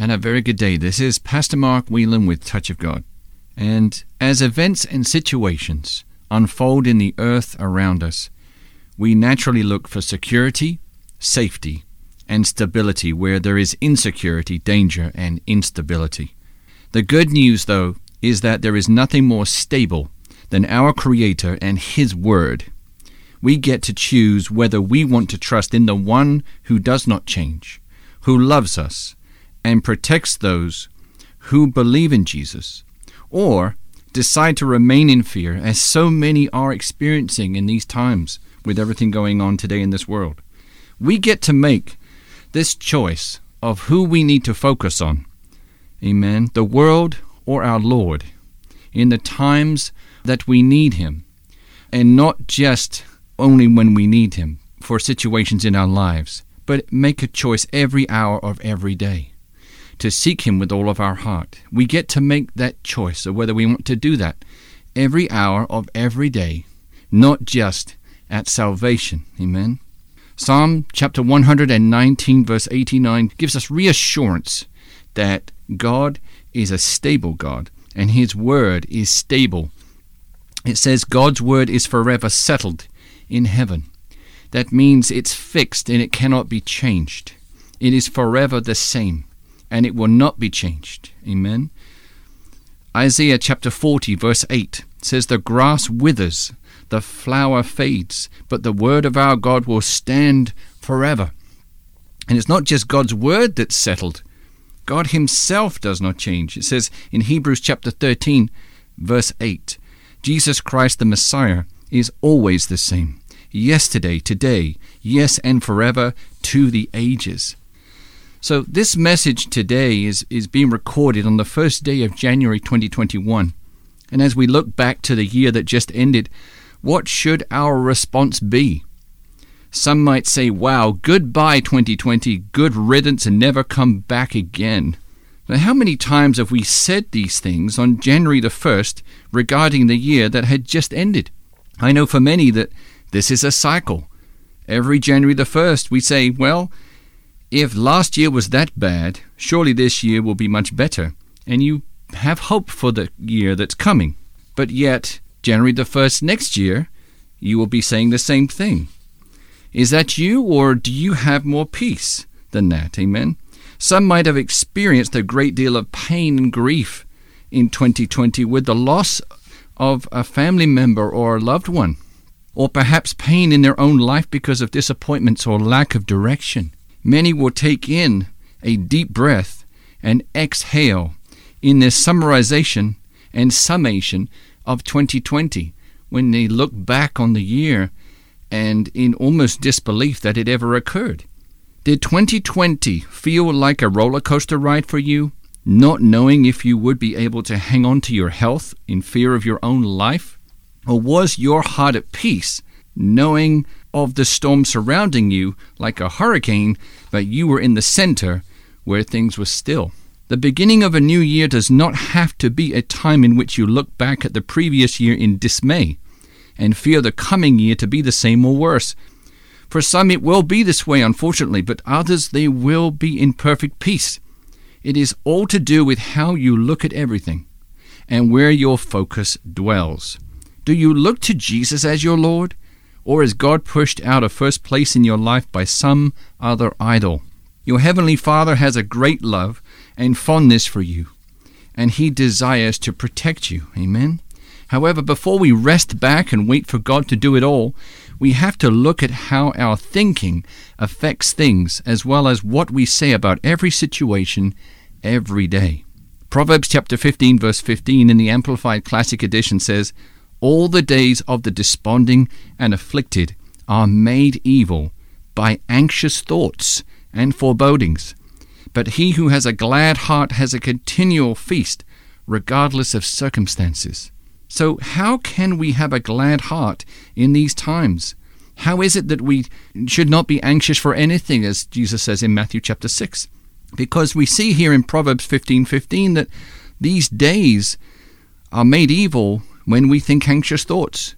and a very good day. This is Pastor Mark Whelan with Touch of God. And as events and situations unfold in the earth around us, we naturally look for security, safety, and stability where there is insecurity, danger, and instability. The good news, though, is that there is nothing more stable than our Creator and His Word. We get to choose whether we want to trust in the one who does not change, who loves us, and protects those who believe in Jesus, or decide to remain in fear, as so many are experiencing in these times with everything going on today in this world. We get to make this choice of who we need to focus on. Amen. The world or our Lord in the times that we need Him, and not just only when we need Him for situations in our lives, but make a choice every hour of every day to seek Him with all of our heart. We get to make that choice of whether we want to do that every hour of every day, not just at salvation. Amen. Psalm chapter 119, verse 89, gives us reassurance that God is a stable God and His word is stable. It says God's word is forever settled in heaven. That means it's fixed and it cannot be changed. It is forever the same and it will not be changed. Amen. Isaiah chapter 40, verse 8 says, The grass withers, the flower fades, but the word of our God will stand forever. And it's not just God's word that's settled, God Himself does not change. It says in Hebrews chapter 13, verse 8 Jesus Christ the Messiah is always the same, yesterday, today, yes, and forever, to the ages. So, this message today is, is being recorded on the first day of January 2021. And as we look back to the year that just ended, what should our response be? Some might say, wow, goodbye 2020, good riddance, and never come back again. Now, how many times have we said these things on January the 1st regarding the year that had just ended? I know for many that this is a cycle. Every January the 1st, we say, well, if last year was that bad, surely this year will be much better, and you have hope for the year that's coming. But yet, January the 1st next year, you will be saying the same thing. Is that you, or do you have more peace than that? Amen. Some might have experienced a great deal of pain and grief in 2020 with the loss of a family member or a loved one, or perhaps pain in their own life because of disappointments or lack of direction. Many will take in a deep breath and exhale in this summarization and summation of 2020 when they look back on the year and in almost disbelief that it ever occurred. Did 2020 feel like a roller coaster ride for you, not knowing if you would be able to hang on to your health in fear of your own life? Or was your heart at peace, knowing of the storm surrounding you like a hurricane, but you were in the center where things were still. The beginning of a new year does not have to be a time in which you look back at the previous year in dismay and fear the coming year to be the same or worse. For some it will be this way, unfortunately, but others they will be in perfect peace. It is all to do with how you look at everything and where your focus dwells. Do you look to Jesus as your Lord? Or is God pushed out of first place in your life by some other idol? Your Heavenly Father has a great love and fondness for you, and He desires to protect you. Amen? However, before we rest back and wait for God to do it all, we have to look at how our thinking affects things as well as what we say about every situation every day. Proverbs chapter 15 verse 15 in the Amplified Classic Edition says, all the days of the desponding and afflicted are made evil by anxious thoughts and forebodings. But he who has a glad heart has a continual feast, regardless of circumstances. So, how can we have a glad heart in these times? How is it that we should not be anxious for anything, as Jesus says in Matthew chapter 6? Because we see here in Proverbs 15:15 15, that these days are made evil when we think anxious thoughts.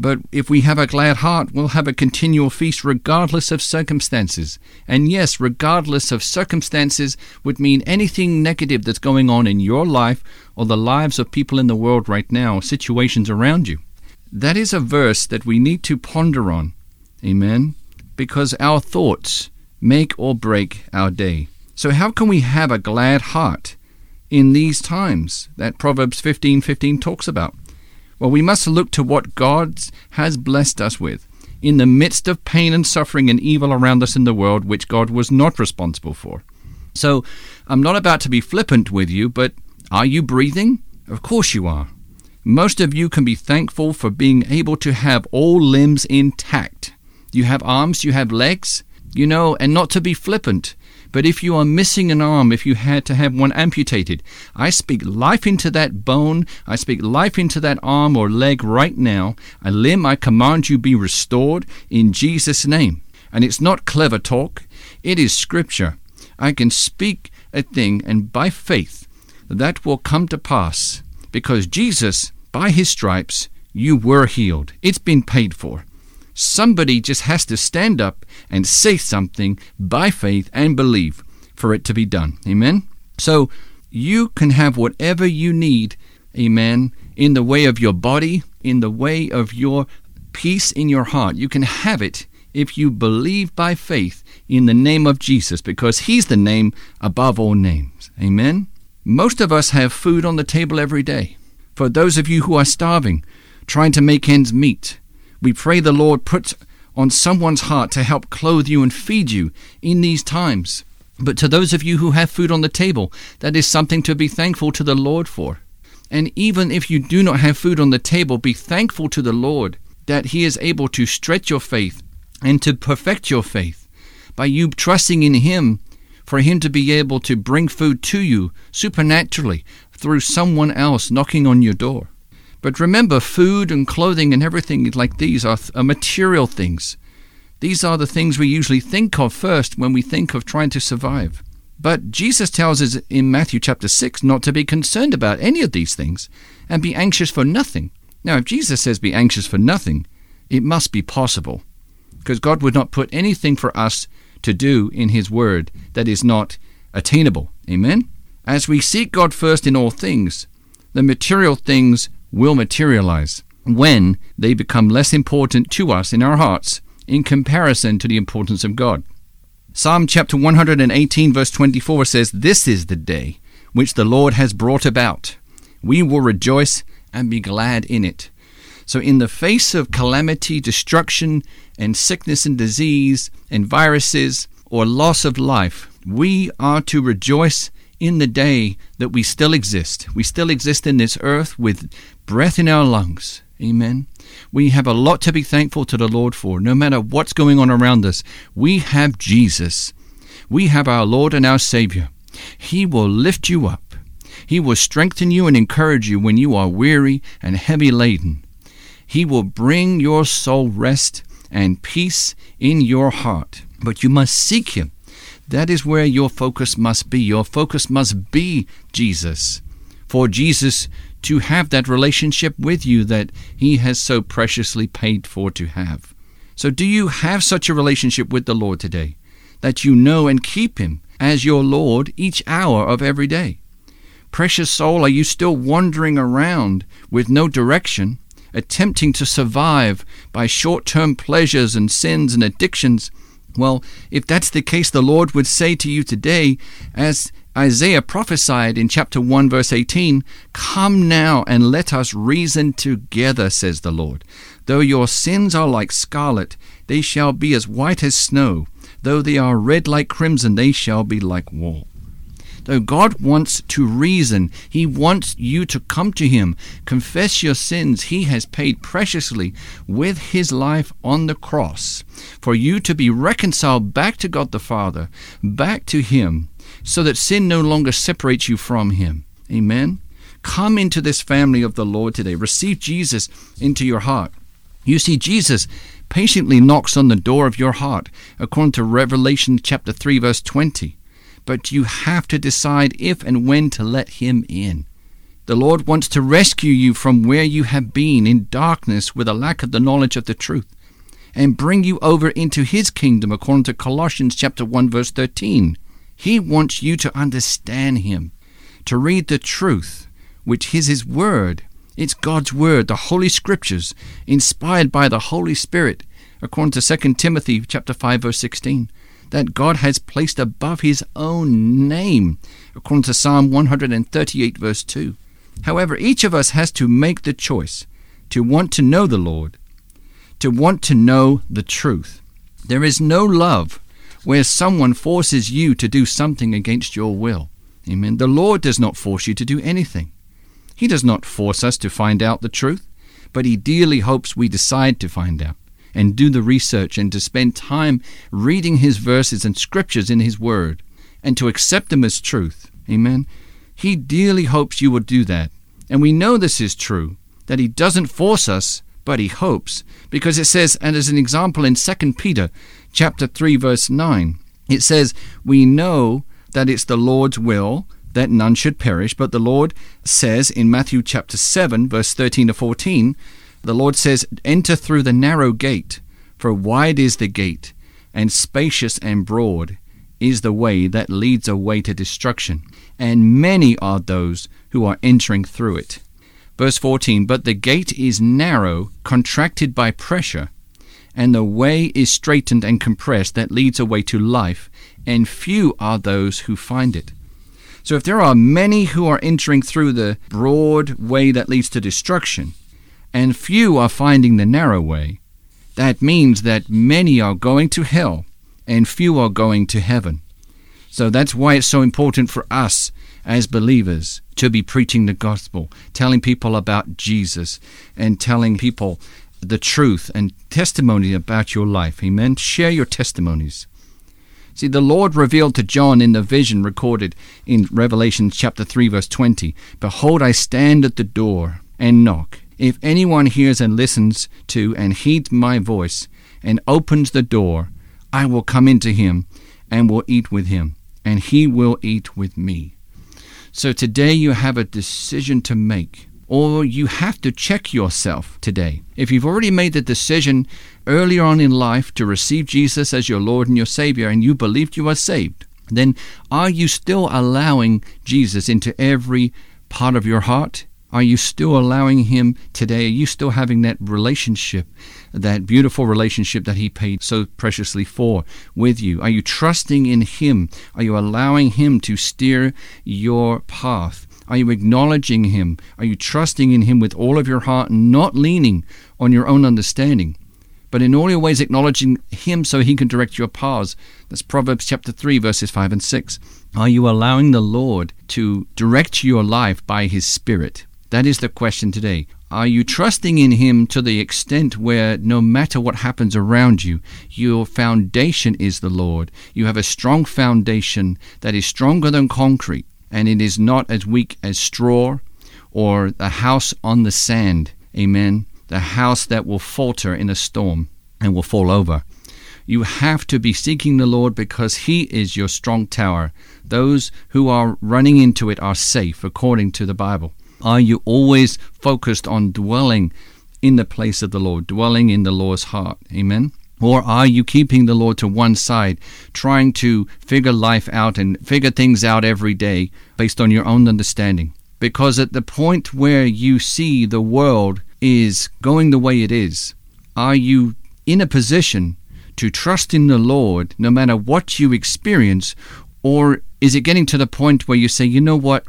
But if we have a glad heart, we'll have a continual feast regardless of circumstances. And yes, regardless of circumstances would mean anything negative that's going on in your life or the lives of people in the world right now, situations around you. That is a verse that we need to ponder on. Amen. Because our thoughts make or break our day. So how can we have a glad heart in these times that Proverbs 15:15 talks about? Well, we must look to what God has blessed us with in the midst of pain and suffering and evil around us in the world, which God was not responsible for. So, I'm not about to be flippant with you, but are you breathing? Of course you are. Most of you can be thankful for being able to have all limbs intact. You have arms, you have legs, you know, and not to be flippant. But if you are missing an arm, if you had to have one amputated, I speak life into that bone. I speak life into that arm or leg right now. A limb, I command you be restored in Jesus' name. And it's not clever talk, it is scripture. I can speak a thing, and by faith, that will come to pass. Because Jesus, by his stripes, you were healed. It's been paid for. Somebody just has to stand up and say something by faith and believe for it to be done. Amen? So you can have whatever you need, amen, in the way of your body, in the way of your peace in your heart. You can have it if you believe by faith in the name of Jesus, because He's the name above all names. Amen? Most of us have food on the table every day. For those of you who are starving, trying to make ends meet, we pray the Lord puts on someone's heart to help clothe you and feed you in these times. But to those of you who have food on the table, that is something to be thankful to the Lord for. And even if you do not have food on the table, be thankful to the Lord that He is able to stretch your faith and to perfect your faith by you trusting in Him for Him to be able to bring food to you supernaturally through someone else knocking on your door. But remember, food and clothing and everything like these are, are material things. These are the things we usually think of first when we think of trying to survive. But Jesus tells us in Matthew chapter 6 not to be concerned about any of these things and be anxious for nothing. Now, if Jesus says be anxious for nothing, it must be possible. Because God would not put anything for us to do in His Word that is not attainable. Amen? As we seek God first in all things, the material things will materialize when they become less important to us in our hearts in comparison to the importance of God. Psalm chapter 118, verse 24 says, This is the day which the Lord has brought about. We will rejoice and be glad in it. So, in the face of calamity, destruction, and sickness and disease, and viruses, or loss of life, we are to rejoice in the day that we still exist. We still exist in this earth with breath in our lungs. Amen. We have a lot to be thankful to the Lord for. No matter what's going on around us, we have Jesus. We have our Lord and our Savior. He will lift you up. He will strengthen you and encourage you when you are weary and heavy laden. He will bring your soul rest and peace in your heart. But you must seek Him. That is where your focus must be. Your focus must be Jesus. For Jesus to have that relationship with you that He has so preciously paid for to have. So, do you have such a relationship with the Lord today that you know and keep Him as your Lord each hour of every day? Precious soul, are you still wandering around with no direction, attempting to survive by short term pleasures and sins and addictions? Well, if that's the case, the Lord would say to you today, as Isaiah prophesied in chapter 1, verse 18, Come now and let us reason together, says the Lord. Though your sins are like scarlet, they shall be as white as snow. Though they are red like crimson, they shall be like wool. Though God wants to reason, He wants you to come to Him, confess your sins. He has paid preciously with His life on the cross for you to be reconciled back to God the Father, back to Him so that sin no longer separates you from Him. Amen. Come into this family of the Lord today. Receive Jesus into your heart. You see, Jesus patiently knocks on the door of your heart, according to Revelation chapter 3, verse 20. But you have to decide if and when to let Him in. The Lord wants to rescue you from where you have been in darkness with a lack of the knowledge of the truth and bring you over into his kingdom according to Colossians chapter 1 verse 13. He wants you to understand him, to read the truth, which is his word. It's God's word, the holy scriptures, inspired by the Holy Spirit, according to 2 Timothy chapter 5 verse 16, that God has placed above his own name, according to Psalm 138 verse 2. However, each of us has to make the choice to want to know the Lord, to want to know the truth. There is no love where someone forces you to do something against your will. Amen. The Lord does not force you to do anything. He does not force us to find out the truth, but He dearly hopes we decide to find out and do the research and to spend time reading His verses and scriptures in His Word and to accept them as truth. Amen. He dearly hopes you will do that. And we know this is true, that He doesn't force us, but He hopes, because it says, and as an example in 2 Peter chapter 3, verse 9, it says, We know that it's the Lord's will that none should perish, but the Lord says in Matthew chapter 7, verse 13 to 14, the Lord says, Enter through the narrow gate, for wide is the gate, and spacious and broad is the way that leads away to destruction, and many are those who are entering through it. Verse 14 But the gate is narrow, contracted by pressure, and the way is straitened and compressed that leads away to life, and few are those who find it. So if there are many who are entering through the broad way that leads to destruction, and few are finding the narrow way, that means that many are going to hell and few are going to heaven. So that's why it's so important for us as believers to be preaching the gospel, telling people about Jesus, and telling people the truth and testimony about your life. Amen. Share your testimonies. See, the Lord revealed to John in the vision recorded in Revelation chapter 3, verse 20 Behold, I stand at the door and knock. If anyone hears and listens to and heeds my voice and opens the door, I will come into him and will eat with him, and he will eat with me. So today you have a decision to make, or you have to check yourself today. If you've already made the decision earlier on in life to receive Jesus as your Lord and your Savior, and you believed you are saved, then are you still allowing Jesus into every part of your heart? Are you still allowing Him today? Are you still having that relationship, that beautiful relationship that He paid so preciously for with you? Are you trusting in Him? Are you allowing Him to steer your path? Are you acknowledging Him? Are you trusting in Him with all of your heart, and not leaning on your own understanding? But in all your ways acknowledging Him so He can direct your paths. That's Proverbs chapter 3, verses 5 and 6. Are you allowing the Lord to direct your life by His Spirit? That is the question today. Are you trusting in Him to the extent where no matter what happens around you, your foundation is the Lord? You have a strong foundation that is stronger than concrete, and it is not as weak as straw or a house on the sand. Amen. The house that will falter in a storm and will fall over. You have to be seeking the Lord because He is your strong tower. Those who are running into it are safe, according to the Bible. Are you always focused on dwelling in the place of the Lord, dwelling in the Lord's heart? Amen. Or are you keeping the Lord to one side, trying to figure life out and figure things out every day based on your own understanding? Because at the point where you see the world is going the way it is, are you in a position to trust in the Lord no matter what you experience? Or is it getting to the point where you say, you know what?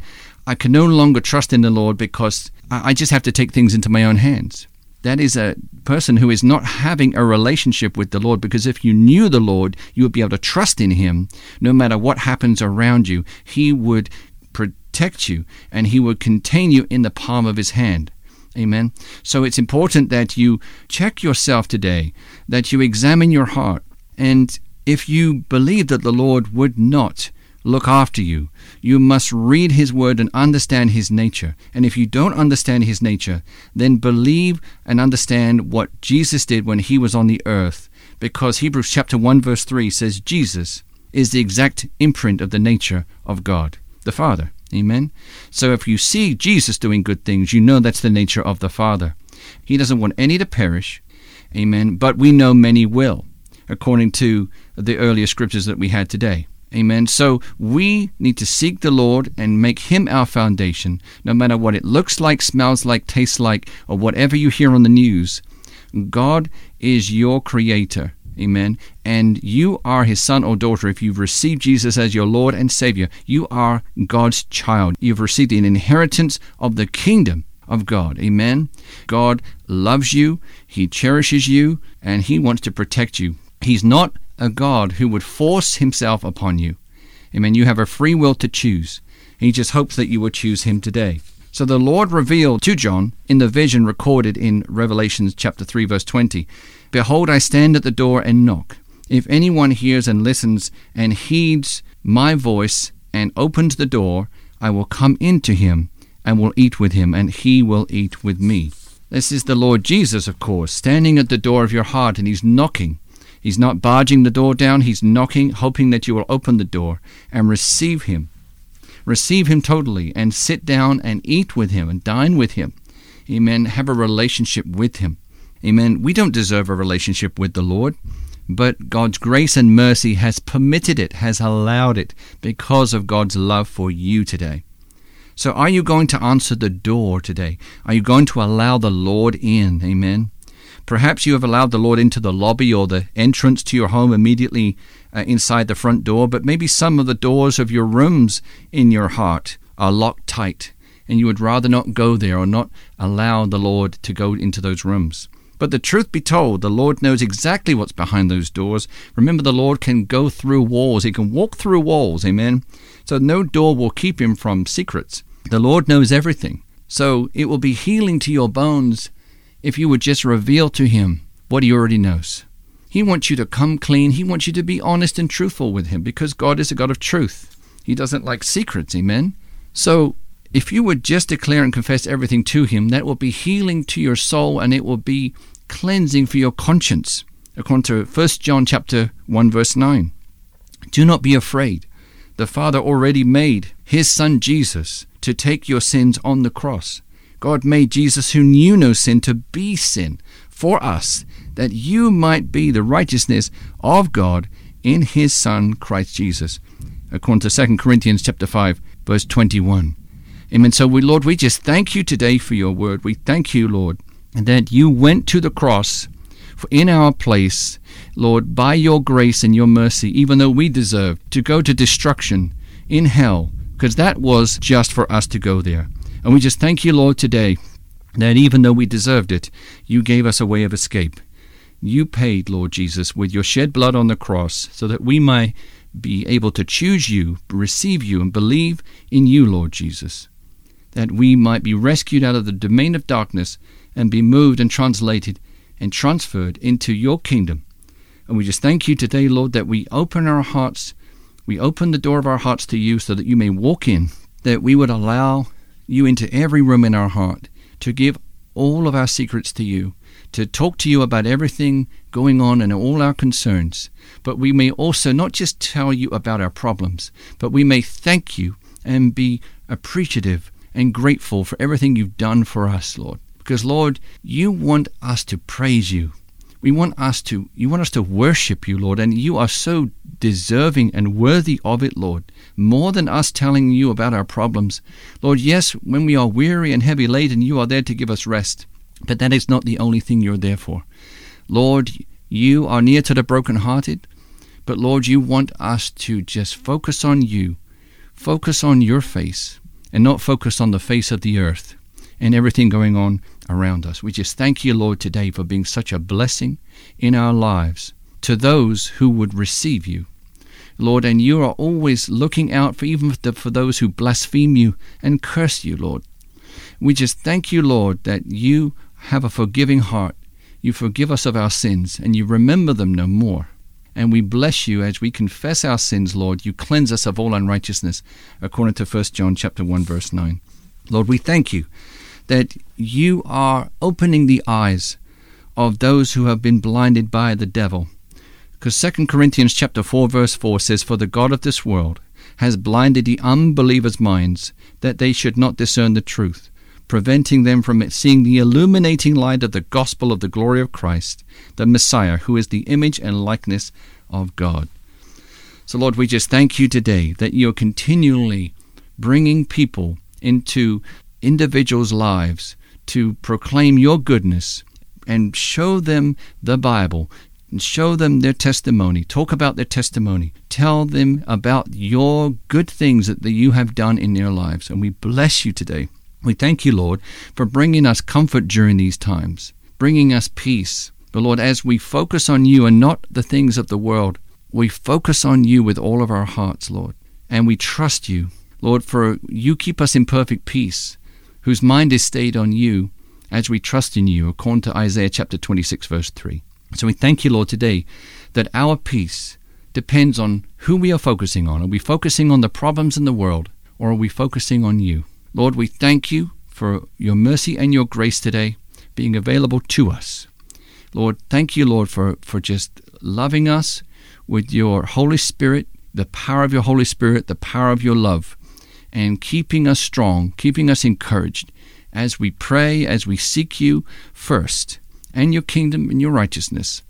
I can no longer trust in the Lord because I just have to take things into my own hands. That is a person who is not having a relationship with the Lord because if you knew the Lord, you would be able to trust in Him no matter what happens around you. He would protect you and He would contain you in the palm of His hand. Amen. So it's important that you check yourself today, that you examine your heart, and if you believe that the Lord would not look after you. You must read His Word and understand His nature. And if you don't understand His nature, then believe and understand what Jesus did when He was on the earth. Because Hebrews chapter 1 verse 3 says Jesus is the exact imprint of the nature of God, the Father. Amen. So if you see Jesus doing good things, you know that's the nature of the Father. He doesn't want any to perish. Amen. But we know many will, according to the earlier scriptures that we had today. Amen. So we need to seek the Lord and make Him our foundation, no matter what it looks like, smells like, tastes like, or whatever you hear on the news. God is your creator. Amen. And you are his son or daughter if you've received Jesus as your Lord and Savior. You are God's child. You've received an inheritance of the kingdom of God. Amen. God loves you, he cherishes you, and he wants to protect you. He's not a God who would force himself upon you. Amen. You have a free will to choose. He just hopes that you will choose him today. So the Lord revealed to John in the vision recorded in Revelation chapter 3 verse 20, Behold, I stand at the door and knock. If anyone hears and listens and heeds my voice and opens the door, I will come into him and will eat with him, and he will eat with me. This is the Lord Jesus, of course, standing at the door of your heart, and he's knocking. He's not barging the door down, he's knocking, hoping that you will open the door and receive him. Receive him totally and sit down and eat with him and dine with him. Amen. Have a relationship with him. Amen. We don't deserve a relationship with the Lord, but God's grace and mercy has permitted it, has allowed it, because of God's love for you today. So, are you going to answer the door today? Are you going to allow the Lord in? Amen. Perhaps you have allowed the Lord into the lobby or the entrance to your home immediately uh, inside the front door, but maybe some of the doors of your rooms in your heart are locked tight, and you would rather not go there or not allow the Lord to go into those rooms. But the truth be told, the Lord knows exactly what's behind those doors. Remember, the Lord can go through walls, He can walk through walls, amen? So no door will keep Him from secrets. The Lord knows everything. So it will be healing to your bones if you would just reveal to Him what He already knows. He wants you to come clean. He wants you to be honest and truthful with Him because God is a God of truth. He doesn't like secrets, amen? So if you would just declare and confess everything to Him, that will be healing to your soul and it will be cleansing for your conscience. According to 1 John chapter 1 verse 9. Do not be afraid. The Father already made His Son Jesus to take your sins on the cross. God made Jesus, who knew no sin, to be sin for us, that you might be the righteousness of God in his Son, Christ Jesus. According to 2 Corinthians chapter 5, verse 21. Amen. So we, Lord, we just thank you today for your word. We thank you, Lord, that you went to the cross for in our place, Lord, by your grace and your mercy, even though we deserved to go to destruction in hell, because that was just for us to go there. And we just thank you, Lord, today that even though we deserved it, you gave us a way of escape. You paid, Lord Jesus, with your shed blood on the cross so that we might be able to choose you, receive you, and believe in you, Lord Jesus. That we might be rescued out of the domain of darkness and be moved and translated and transferred into your kingdom. And we just thank you today, Lord, that we open our hearts, we open the door of our hearts to you so that you may walk in, that we would allow you into every room in our heart, to give all of our secrets to you, to talk to you about everything going on and all our concerns. But we may also not just tell you about our problems, but we may thank you and be appreciative and grateful for everything you've done for us, Lord. Because, Lord, you want us to praise you. We want us to you want us to worship you, Lord, and you are so deserving and worthy of it, Lord, more than us telling you about our problems. Lord, yes, when we are weary and heavy laden, you are there to give us rest, but that is not the only thing you're there for. Lord, you are near to the brokenhearted, but Lord, you want us to just focus on you, focus on your face, and not focus on the face of the earth and everything going on around us. We just thank you, Lord, today for being such a blessing in our lives to those who would receive you. Lord, and you are always looking out for even for those who blaspheme you and curse you, Lord. We just thank you, Lord, that you have a forgiving heart. You forgive us of our sins, and you remember them no more. And we bless you as we confess our sins, Lord. You cleanse us of all unrighteousness, according to 1 John chapter 1, verse 9. Lord, we thank you that you are opening the eyes of those who have been blinded by the devil because 2 Corinthians chapter 4 verse 4 says, For the God of this world has blinded the unbelievers' minds that they should not discern the truth, preventing them from seeing the illuminating light of the gospel of the glory of Christ, the Messiah, who is the image and likeness of God. So, Lord, we just thank you today that you're continually bringing people into individuals' lives to proclaim your goodness and show them the Bible, and show them their testimony. Talk about their testimony. Tell them about your good things that, you have done in their lives. And we bless you today. We thank you, Lord, for bringing us comfort during these times, bringing us peace. But Lord, as we focus on you and not the things of the world, we focus on you with all of our hearts, Lord. And we trust you, Lord, for you keep us in perfect peace, whose mind is stayed on you as we trust in you, according to Isaiah chapter 26, verse 3. So we thank you, Lord, today that our peace depends on who we are focusing on. Are we focusing on the problems in the world, or are we focusing on you? Lord, we thank you for your mercy and your grace today being available to us. Lord, thank you, Lord, for, for just loving us with your Holy Spirit, the power of your Holy Spirit, the power of your love, and keeping us strong, keeping us encouraged as we pray, as we seek you first, and your kingdom and your righteousness.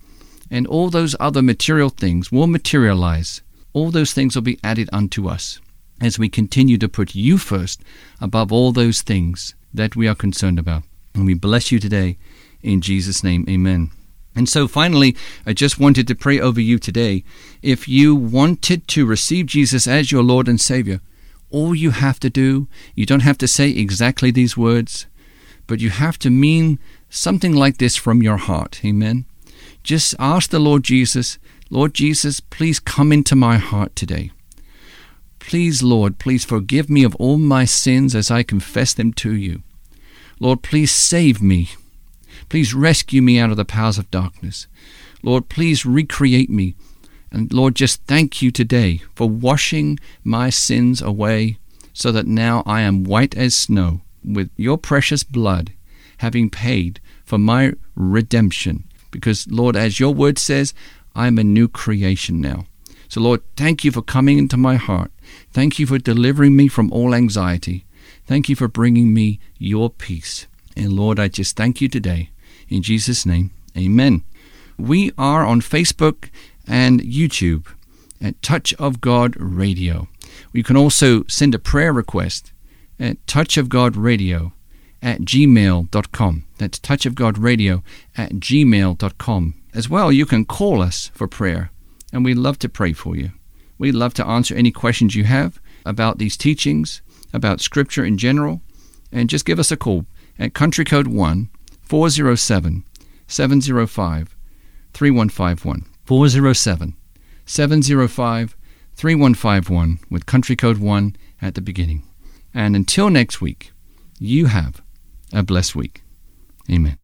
And all those other material things will materialize. All those things will be added unto us as we continue to put you first above all those things that we are concerned about. And we bless you today. In Jesus' name, amen. And so finally, I just wanted to pray over you today. If you wanted to receive Jesus as your Lord and Savior, all you have to do, you don't have to say exactly these words, but you have to mean something like this from your heart. Amen. Just ask the Lord Jesus, Lord Jesus, please come into my heart today. Please, Lord, please forgive me of all my sins as I confess them to you. Lord, please save me. Please rescue me out of the powers of darkness. Lord, please recreate me and Lord, just thank you today for washing my sins away so that now I am white as snow with your precious blood, having paid for my redemption. Because, Lord, as your word says, I am a new creation now. So, Lord, thank you for coming into my heart. Thank you for delivering me from all anxiety. Thank you for bringing me your peace. And, Lord, I just thank you today. In Jesus' name, amen. We are on Facebook and YouTube at Touch of God Radio. You can also send a prayer request at touchofgodradio at gmail.com. That's touchofgodradio at gmail.com. As well, you can call us for prayer, and we'd love to pray for you. We'd love to answer any questions you have about these teachings, about Scripture in general, and just give us a call at country code 1 407 705 3151. 407 705 3151 with country code 1 at the beginning. And until next week, you have a blessed week. Amen.